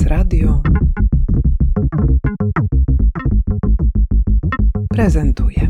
Teraz Radio prezentuje.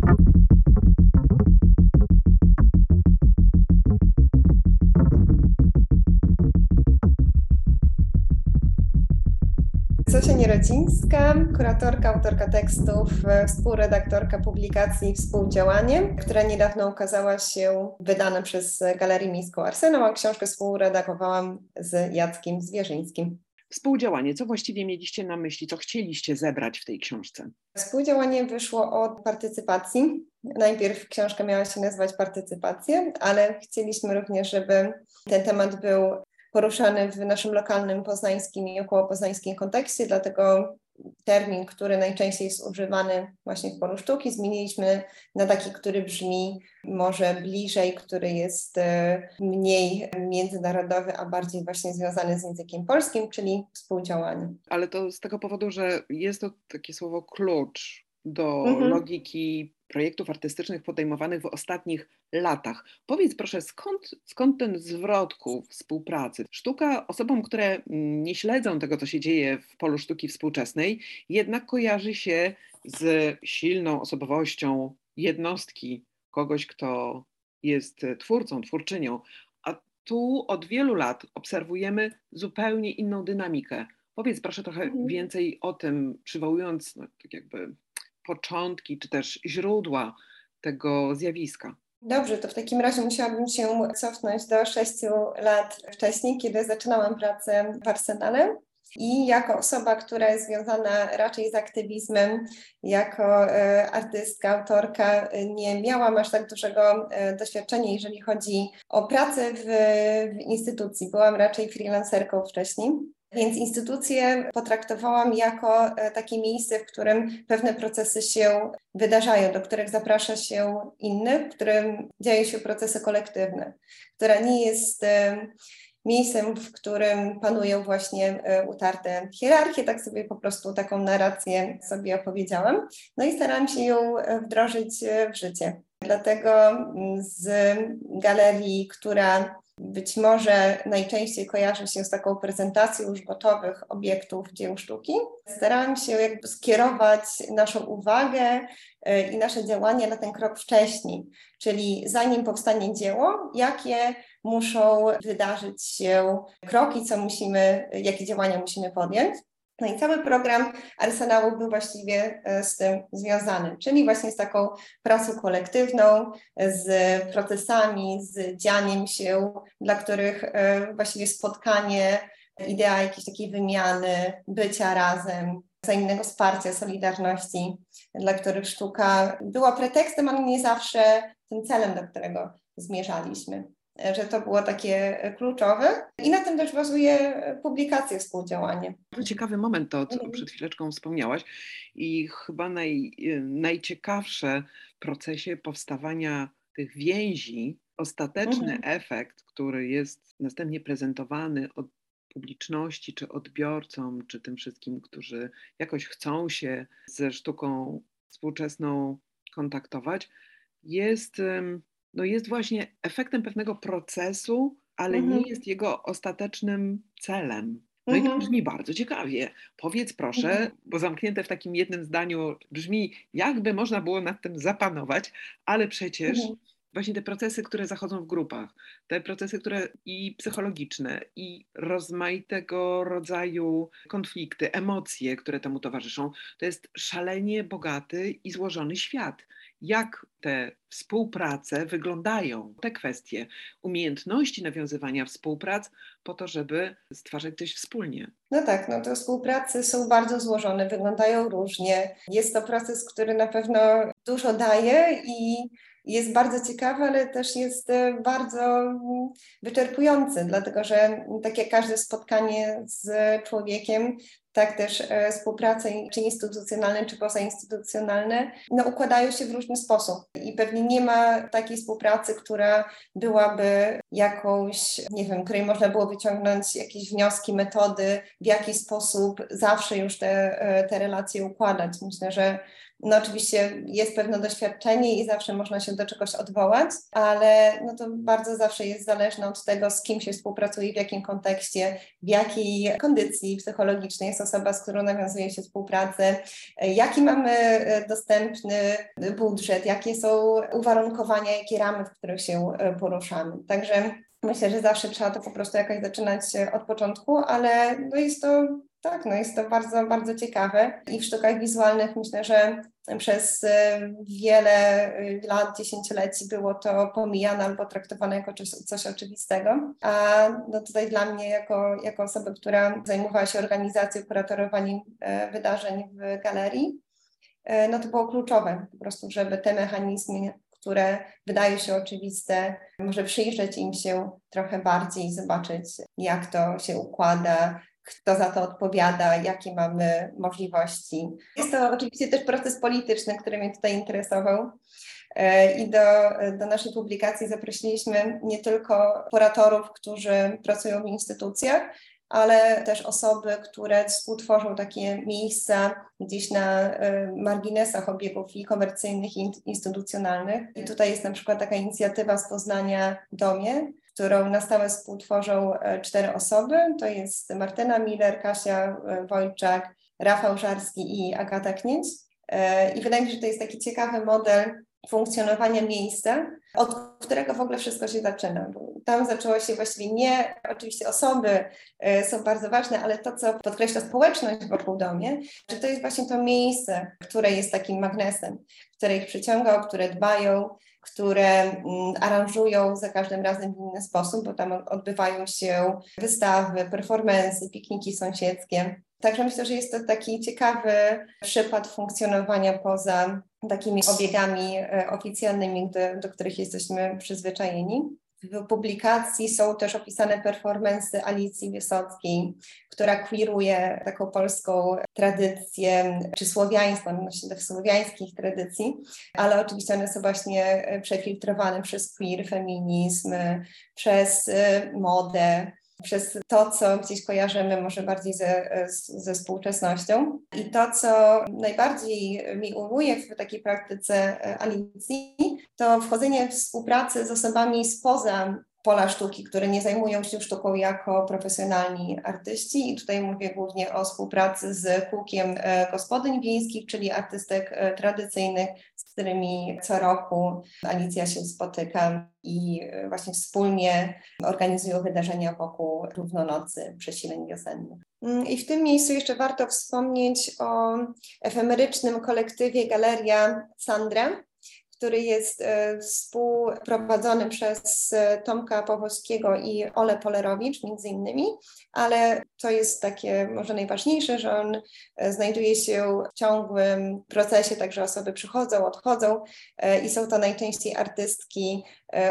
Zosia Nierodzińska, kuratorka, autorka tekstów, e, współredaktorka publikacji Współdziałanie, która niedawno ukazała się, wydana przez Galerię Miejską Arsenał, a książkę współredagowałam z Jackiem Zwierzyńskim. Współdziałanie, co właściwie mieliście na myśli, co chcieliście zebrać w tej książce? Współdziałanie wyszło od partycypacji. Najpierw książka miała się nazywać Partycypacje, ale chcieliśmy również, żeby ten temat był poruszany w naszym lokalnym poznańskim i około poznańskim kontekście, dlatego termin, który najczęściej jest używany właśnie w polu sztuki, zmieniliśmy na taki, który brzmi może bliżej, który jest e, mniej międzynarodowy, a bardziej właśnie związany z językiem polskim, czyli współdziałanie. Ale to z tego powodu, że jest to takie słowo klucz do Mhm. logiki projektów artystycznych podejmowanych w ostatnich latach. Powiedz proszę, skąd, skąd ten zwrot ku współpracy? Sztuka osobom, które mm, nie śledzą tego, co się dzieje w polu sztuki współczesnej, jednak kojarzy się z silną osobowością jednostki, kogoś, kto jest twórcą, twórczynią. A tu od wielu lat obserwujemy zupełnie inną dynamikę. Powiedz proszę trochę Mhm. więcej o tym, przywołując no, tak jakby początki czy też źródła tego zjawiska. Dobrze, to w takim razie musiałabym się cofnąć do sześciu lat wcześniej, kiedy zaczynałam pracę w Arsenale. I jako osoba, która jest związana raczej z aktywizmem, jako e, artystka, autorka, e, nie miałam aż tak dużego e, doświadczenia, jeżeli chodzi o pracę w, w instytucji. Byłam raczej freelancerką wcześniej. Więc instytucje potraktowałam jako e, takie miejsce, w którym pewne procesy się wydarzają, do których zaprasza się innych, w którym dzieją się procesy kolektywne, która nie jest e, miejscem, w którym panują właśnie e, utarte hierarchie, tak sobie po prostu taką narrację sobie opowiedziałam. No i starałam się ją wdrożyć w życie. Dlatego mm, z galerii, która być może najczęściej kojarzy się z taką prezentacją już gotowych obiektów dzieł sztuki. Starałam się jakby skierować naszą uwagę e, i nasze działania na ten krok wcześniej, czyli zanim powstanie dzieło, jakie muszą wydarzyć się kroki, co musimy, jakie działania musimy podjąć. No i cały program Arsenału był właściwie e, z tym związany, czyli właśnie z taką pracą kolektywną, z procesami, z dzianiem się, dla których e, właściwie spotkanie, idea jakiejś takiej wymiany, bycia razem, wzajemnego wsparcia, solidarności, dla których sztuka była pretekstem, ale nie zawsze tym celem, do którego zmierzaliśmy że to było takie kluczowe i na tym też bazuje publikacja współdziałanie. Bardzo ciekawy moment to, co Mhm. przed chwileczką wspomniałaś i chyba naj, najciekawsze w procesie powstawania tych więzi, ostateczny Mhm. efekt, który jest następnie prezentowany od publiczności, czy odbiorcom, czy tym wszystkim, którzy jakoś chcą się ze sztuką współczesną kontaktować, jest, no jest właśnie efektem pewnego procesu, ale Mhm. nie jest jego ostatecznym celem. No i to Mhm. brzmi bardzo ciekawie. Powiedz proszę, Mhm. bo zamknięte w takim jednym zdaniu brzmi, jakby można było nad tym zapanować, ale przecież Mhm. właśnie te procesy, które zachodzą w grupach, te procesy, które i psychologiczne, i rozmaitego rodzaju konflikty, emocje, które temu towarzyszą, to jest szalenie bogaty i złożony świat. Jak te współprace wyglądają, te kwestie, umiejętności nawiązywania współprac po to, żeby stwarzać coś wspólnie. No tak, no te współpracy są bardzo złożone, wyglądają różnie. Jest to proces, który na pewno dużo daje i jest bardzo ciekawy, ale też jest e, bardzo mm, wyczerpujący, dlatego że mm, tak jak każde spotkanie z człowiekiem, tak też e, współprace czy instytucjonalne, czy pozainstytucjonalne, no, układają się w różny sposób. I pewnie nie ma takiej współpracy, która byłaby jakąś, nie wiem, której można było wyciągnąć jakieś wnioski, metody, w jaki sposób zawsze już te, e, te relacje układać. Myślę, że no oczywiście jest pewne doświadczenie i zawsze można się do czegoś odwołać, ale no to bardzo zawsze jest zależne od tego, z kim się współpracuje, w jakim kontekście, w jakiej kondycji psychologicznej jest osoba, z którą nawiązuje się współpracę, jaki mamy e, dostępny budżet, jakie są uwarunkowania, jakie ramy, w których się e, poruszamy. Także myślę, że zawsze trzeba to po prostu jakoś zaczynać od początku, ale no jest to tak, no jest to bardzo, bardzo ciekawe. I w sztukach wizualnych myślę, że przez y, wiele y, lat, dziesięcioleci było to pomijane albo traktowane jako coś, coś oczywistego, a no tutaj dla mnie jako, jako osoby, która zajmowała się organizacją, kuratorowaniem e, wydarzeń w galerii, no to było kluczowe po prostu, żeby te mechanizmy, które wydają się oczywiste, może przyjrzeć im się trochę bardziej, zobaczyć jak to się układa, kto za to odpowiada, jakie mamy możliwości. Jest to oczywiście też proces polityczny, który mnie tutaj interesował. E, I do, do naszej publikacji zaprosiliśmy nie tylko kuratorów, którzy pracują w instytucjach, ale też osoby, które współtworzą takie miejsca gdzieś na e, marginesach obiegów i komercyjnych i instytucjonalnych. I tutaj jest na przykład taka inicjatywa z Poznania Domie, którą na stałe współtworzą e, cztery osoby. To jest Martyna Miller, Kasia e, Wojczak, Rafał Żarski i Agata Knieć. E, I wydaje mi się, że to jest taki ciekawy model funkcjonowania miejsca, od którego w ogóle wszystko się zaczyna. Tam zaczęło się właściwie nie, oczywiście osoby są bardzo ważne, ale to, co podkreśla społeczność wokół domie, że to jest właśnie to miejsce, które jest takim magnesem, które ich przyciąga, o które dbają, które mm, aranżują za każdym razem w inny sposób, bo tam odbywają się wystawy, performance, pikniki sąsiedzkie. Także myślę, że jest to taki ciekawy przykład funkcjonowania poza takimi obiegami e, oficjalnymi, do, do których jesteśmy przyzwyczajeni. W publikacji są też opisane performance Alicji Wysockiej, która queeruje taką polską tradycję, czy słowiaństwo, odnośnie do słowiańskich tradycji, ale oczywiście one są właśnie przefiltrowane przez queer, feminizm, przez y, modę, przez to, co gdzieś kojarzymy może bardziej ze, ze współczesnością. I to, co najbardziej mi ujmuje w takiej praktyce e, Alicji, to wchodzenie w współpracę z osobami spoza pola sztuki, które nie zajmują się sztuką jako profesjonalni artyści. I tutaj mówię głównie o współpracy z kółkiem e, gospodyń wiejskich, czyli artystek e, tradycyjnych, z którymi co roku Alicja się spotyka i e, właśnie wspólnie organizują wydarzenia wokół równonocy przesileń wiosennych. Mm, I w tym miejscu jeszcze warto wspomnieć o efemerycznym kolektywie Galeria Sandra, który jest e, współprowadzony przez e, Tomka Powolskiego i Ole Polerowicz między innymi, ale to jest takie może najważniejsze, że on e, znajduje się w ciągłym procesie, także osoby przychodzą, odchodzą i są to najczęściej artystki,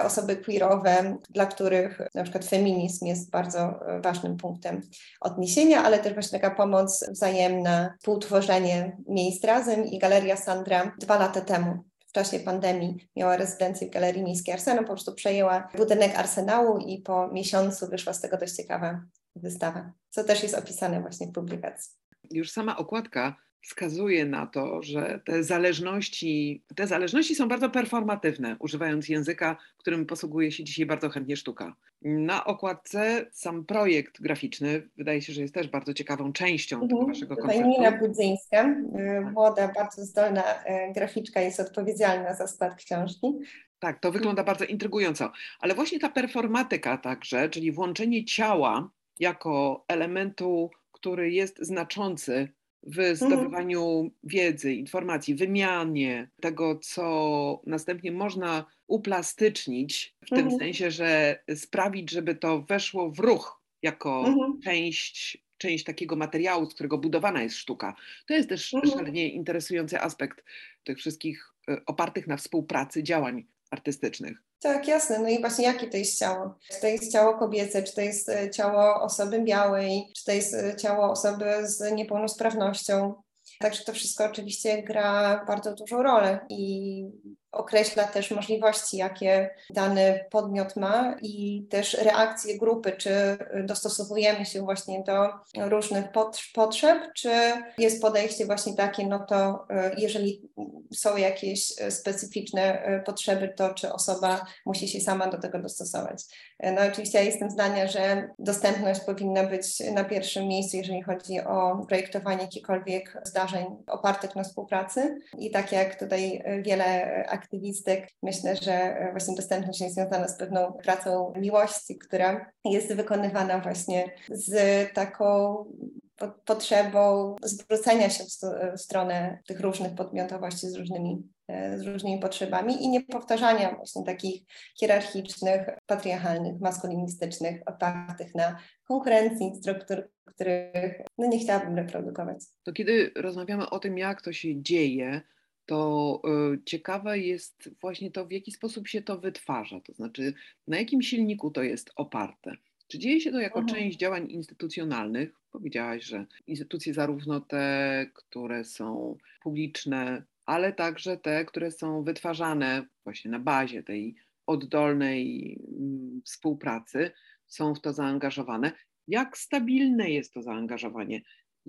osoby queerowe, dla których na przykład feminizm jest bardzo ważnym punktem odniesienia, ale też właśnie taka pomoc wzajemna, współtworzenie miejsc razem i Galeria Sandra dwa lata temu w czasie pandemii miała rezydencję w Galerii Miejskiej Arsenał, po prostu przejęła budynek Arsenału i po miesiącu wyszła z tego dość ciekawa wystawa, co też jest opisane właśnie w publikacji. Już sama okładka wskazuje na to, że te zależności, te zależności są bardzo performatywne, używając języka, którym posługuje się dzisiaj bardzo chętnie sztuka. Na okładce sam projekt graficzny wydaje się, że jest też bardzo ciekawą częścią mhm. tego waszego konceptu. Nina Budzyńska, y, młoda, bardzo zdolna y, graficzka, jest odpowiedzialna za skład książki. Tak, to wygląda bardzo intrygująco. Ale właśnie ta performatyka także, czyli włączenie ciała jako elementu, który jest znaczący w mhm. zdobywaniu wiedzy, informacji, wymianie tego, co następnie można uplastycznić, w tym mhm. sensie, że sprawić, żeby to weszło w ruch jako mhm. część, część takiego materiału, z którego budowana jest sztuka. To jest też szalenie interesujący aspekt tych wszystkich e, opartych na współpracy działań artystycznych. Tak, jasne. No i właśnie jakie to jest ciało? Czy to jest ciało kobiece, czy to jest e, ciało osoby białej, czy to jest e, ciało osoby z niepełnosprawnością. Także to wszystko oczywiście gra bardzo dużą rolę i określa też możliwości, jakie dany podmiot ma i też reakcje grupy, czy dostosowujemy się właśnie do różnych potrzeb, czy jest podejście właśnie takie, no to e, jeżeli są jakieś specyficzne e, potrzeby, to czy osoba musi się sama do tego dostosować. E, no oczywiście ja jestem zdania, że dostępność powinna być na pierwszym miejscu, jeżeli chodzi o projektowanie jakichkolwiek zdarzeń opartych na współpracy i tak jak tutaj wiele aktywistek, myślę, że właśnie dostępność jest związana z pewną pracą miłości, która jest wykonywana właśnie z taką potrzebą zwrócenia się w, stronę tych różnych podmiotowości z różnymi, z różnymi potrzebami i nie powtarzania właśnie takich hierarchicznych, patriarchalnych, maskulinistycznych, opartych na konkurencji struktur, których no, nie chciałabym reprodukować. To kiedy rozmawiamy o tym, jak to się dzieje, to y, ciekawe jest właśnie to, w jaki sposób się to wytwarza, to znaczy na jakim silniku to jest oparte. Czy dzieje się to jako mhm. część działań instytucjonalnych? Powiedziałaś, że instytucje zarówno te, które są publiczne, ale także te, które są wytwarzane właśnie na bazie tej oddolnej mm, współpracy, są w to zaangażowane. Jak stabilne jest to zaangażowanie?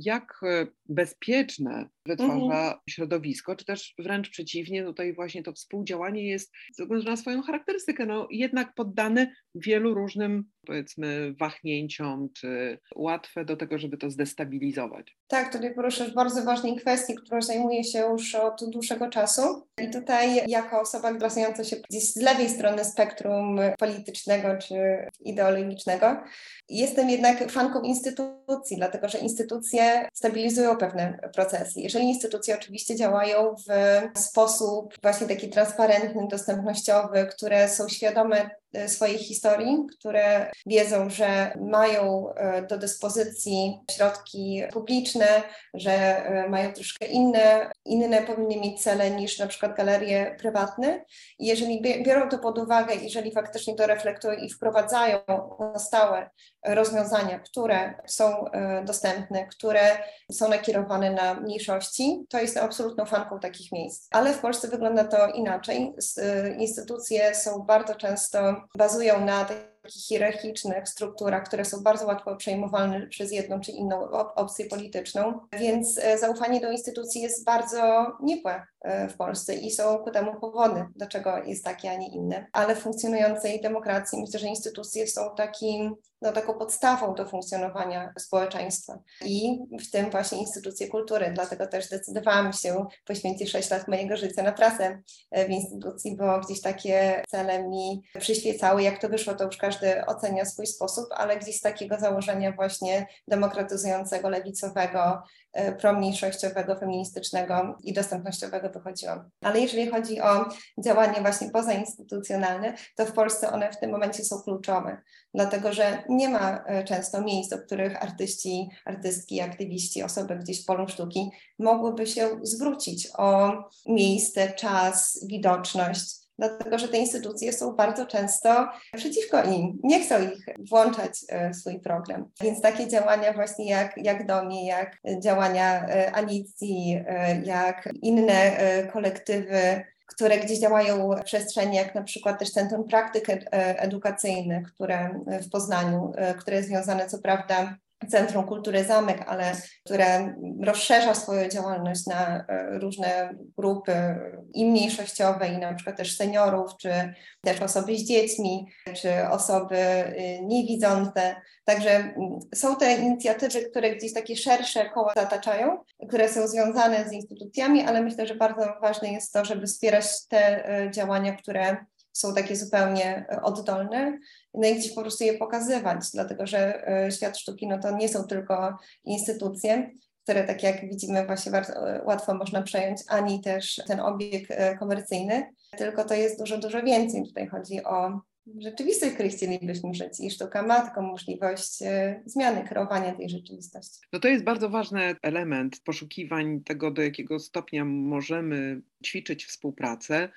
Jak e, bezpieczne wytwarza mhm. środowisko, czy też wręcz przeciwnie, tutaj właśnie to współdziałanie jest ze względu na swoją charakterystykę, no jednak poddane wielu różnym powiedzmy wahnięciom, czy łatwe do tego, żeby to zdestabilizować. Tak, tutaj poruszasz bardzo ważnej kwestii, którą zajmuję się już od dłuższego czasu i tutaj jako osoba bazująca się gdzieś z lewej strony spektrum politycznego czy ideologicznego, jestem jednak fanką instytucji, dlatego że instytucje stabilizują pewne procesy. Jeżeli instytucje oczywiście działają w sposób właśnie taki transparentny, dostępnościowy, które są świadome swojej historii, które wiedzą, że mają e, do dyspozycji środki publiczne, że e, mają troszkę inne, inne powinny mieć cele niż na przykład galerie prywatne. I jeżeli biorą to pod uwagę, jeżeli faktycznie to reflektują i wprowadzają na stałe rozwiązania, które są dostępne, które są nakierowane na mniejszości, to jestem absolutną fanką takich miejsc. Ale w Polsce wygląda to inaczej. Instytucje są bardzo często bazują na takich hierarchicznych strukturach, które są bardzo łatwo przejmowalne przez jedną czy inną opcję polityczną, więc e, zaufanie do instytucji jest bardzo nikłe e, w Polsce i są ku temu powody, dlaczego jest takie, a nie inne. Ale w funkcjonującej demokracji myślę, że instytucje są takim, no, taką podstawą do funkcjonowania społeczeństwa i w tym właśnie instytucje kultury. Dlatego też zdecydowałam się poświęcić 6 lat mojego życia na pracę e, w instytucji, bo gdzieś takie cele mi przyświecały. Jak to wyszło, to już każdy ocenia swój sposób, ale gdzieś z takiego założenia właśnie demokratyzującego, lewicowego, e, promniejszościowego, feministycznego i dostępnościowego wychodziłam. Ale jeżeli chodzi o działania właśnie pozainstytucjonalne, to w Polsce one w tym momencie są kluczowe, dlatego że nie ma e, często miejsc, do których artyści, artystki, aktywiści, osoby gdzieś w polu sztuki mogłyby się zwrócić o miejsce, czas, widoczność, dlatego że te instytucje są bardzo często przeciwko im, nie chcą ich włączać e, w swój program. Więc takie działania właśnie jak, jak DOMI, jak działania e, Alicji, jak inne kolektywy, które gdzieś działają w przestrzeni, jak na przykład też Centrum Praktyk Edukacyjnych, które w Poznaniu, które jest związane co prawda Centrum Kultury Zamek, ale które rozszerza swoją działalność na e, różne grupy i mniejszościowe, i na przykład też seniorów, czy też osoby z dziećmi, czy osoby y, niewidzące. Także mm, są te inicjatywy, które gdzieś takie szersze koła zataczają, które są związane z instytucjami, ale myślę, że bardzo ważne jest to, żeby wspierać te e, działania, które są takie zupełnie e, oddolne, no i gdzieś po prostu je pokazywać, dlatego że e, świat sztuki no to nie są tylko instytucje, które tak jak widzimy właśnie bardzo e, łatwo można przejąć, ani też ten obieg komercyjny, tylko to jest dużo, dużo więcej. Tutaj chodzi o rzeczywistość, której chcielibyśmy żyć i sztuka ma taką możliwość zmiany, kreowania tej rzeczywistości. No to jest bardzo ważny element poszukiwań tego, do jakiego stopnia możemy ćwiczyć współpracę,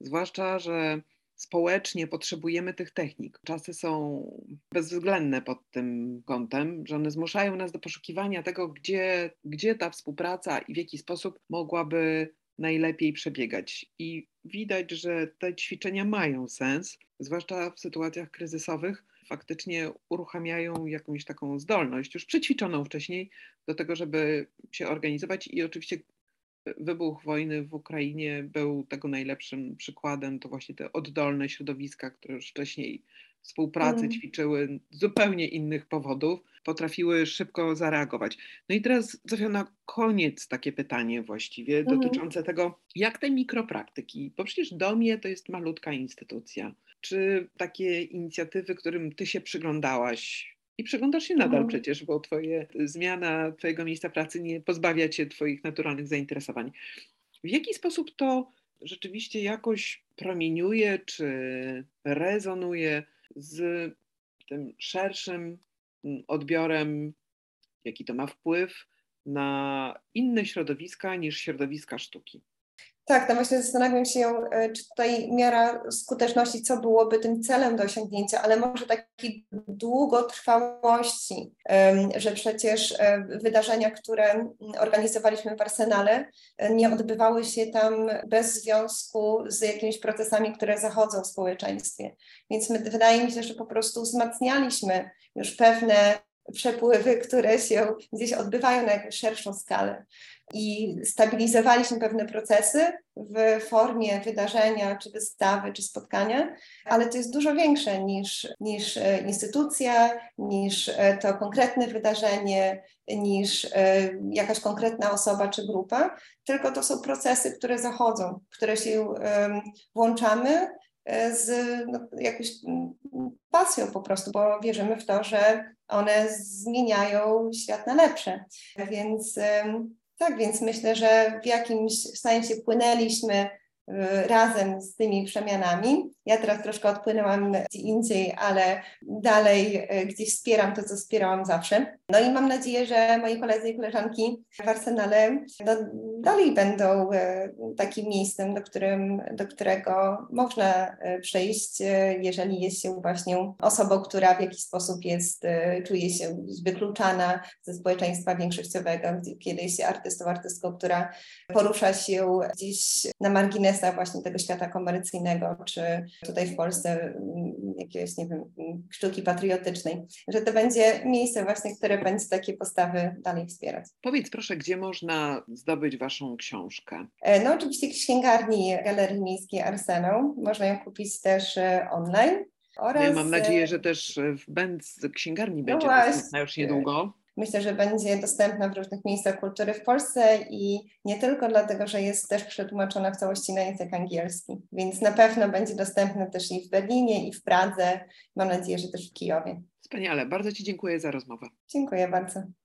zwłaszcza, że społecznie potrzebujemy tych technik. Czasy są bezwzględne pod tym kątem, że one zmuszają nas do poszukiwania tego, gdzie, gdzie ta współpraca i w jaki sposób mogłaby najlepiej przebiegać. I widać, że te ćwiczenia mają sens, zwłaszcza w sytuacjach kryzysowych. Faktycznie uruchamiają jakąś taką zdolność, już przećwiczoną wcześniej, do tego, żeby się organizować. I oczywiście wybuch wojny w Ukrainie był tego najlepszym przykładem. To właśnie te oddolne środowiska, które już wcześniej współpracy mm. ćwiczyły z zupełnie innych powodów, potrafiły szybko zareagować. No i teraz, Zofia, na koniec takie pytanie właściwie mm. dotyczące tego, jak te mikropraktyki, bo przecież DOMie to jest malutka instytucja. Czy takie inicjatywy, którym ty się przyglądałaś, i przyglądasz się nadal mhm. przecież, bo twoje zmiana twojego miejsca pracy nie pozbawia cię twoich naturalnych zainteresowań. W jaki sposób to rzeczywiście jakoś promieniuje, czy rezonuje z tym szerszym mm, odbiorem, jaki to ma wpływ na inne środowiska niż środowiska sztuki? Tak, no właśnie zastanawiam się, e, czy tutaj miara skuteczności, co byłoby tym celem do osiągnięcia, ale może takiej długotrwałości, że przecież e, wydarzenia, które organizowaliśmy w Arsenale, e, nie odbywały się tam bez związku z jakimiś procesami, które zachodzą w społeczeństwie. Więc my, wydaje mi się, że po prostu wzmacnialiśmy już pewne przepływy, które się gdzieś odbywają na jakąś szerszą skalę. I stabilizowaliśmy pewne procesy w formie wydarzenia, czy wystawy, czy spotkania, ale to jest dużo większe niż, niż e, instytucja, niż e, to konkretne wydarzenie, niż e, jakaś konkretna osoba czy grupa, tylko to są procesy, które zachodzą, które się włączamy z no, jakąś pasją po prostu, bo wierzymy w to, że one zmieniają świat na lepsze. Więc tak, więc myślę, że w jakimś sensie płynęliśmy razem z tymi przemianami. Ja teraz troszkę odpłynęłam gdzie indziej, ale dalej y, gdzieś wspieram to, co wspierałam zawsze. No i mam nadzieję, że moi koledzy i koleżanki w Arsenale no, dalej będą e, takim miejscem, do, którym, do którego można e, przejść, e, jeżeli jest się właśnie osobą, która w jakiś sposób jest, czuje się wykluczana ze społeczeństwa większościowego, kiedyś artystą, artystką, która porusza się gdzieś na marginesach właśnie tego świata komercyjnego, czy tutaj w Polsce jakiejś, nie wiem, sztuki patriotycznej, że to będzie miejsce właśnie, które będzie takie postawy dalej wspierać. Powiedz proszę, gdzie można zdobyć Waszą książkę? E, no oczywiście w księgarni Galerii Miejskiej Arsenał. Można ją kupić też e, online. Oraz... Ja mam nadzieję, że też w Będz księgarni no będzie no dostępna już niedługo. Myślę, że będzie dostępna w różnych miejscach kultury w Polsce i nie tylko dlatego, że jest też przetłumaczona w całości na język angielski, więc na pewno będzie dostępna też i w Berlinie, i w Pradze. Mam nadzieję, że też w Kijowie. Wspaniale, bardzo Ci dziękuję za rozmowę. Dziękuję bardzo.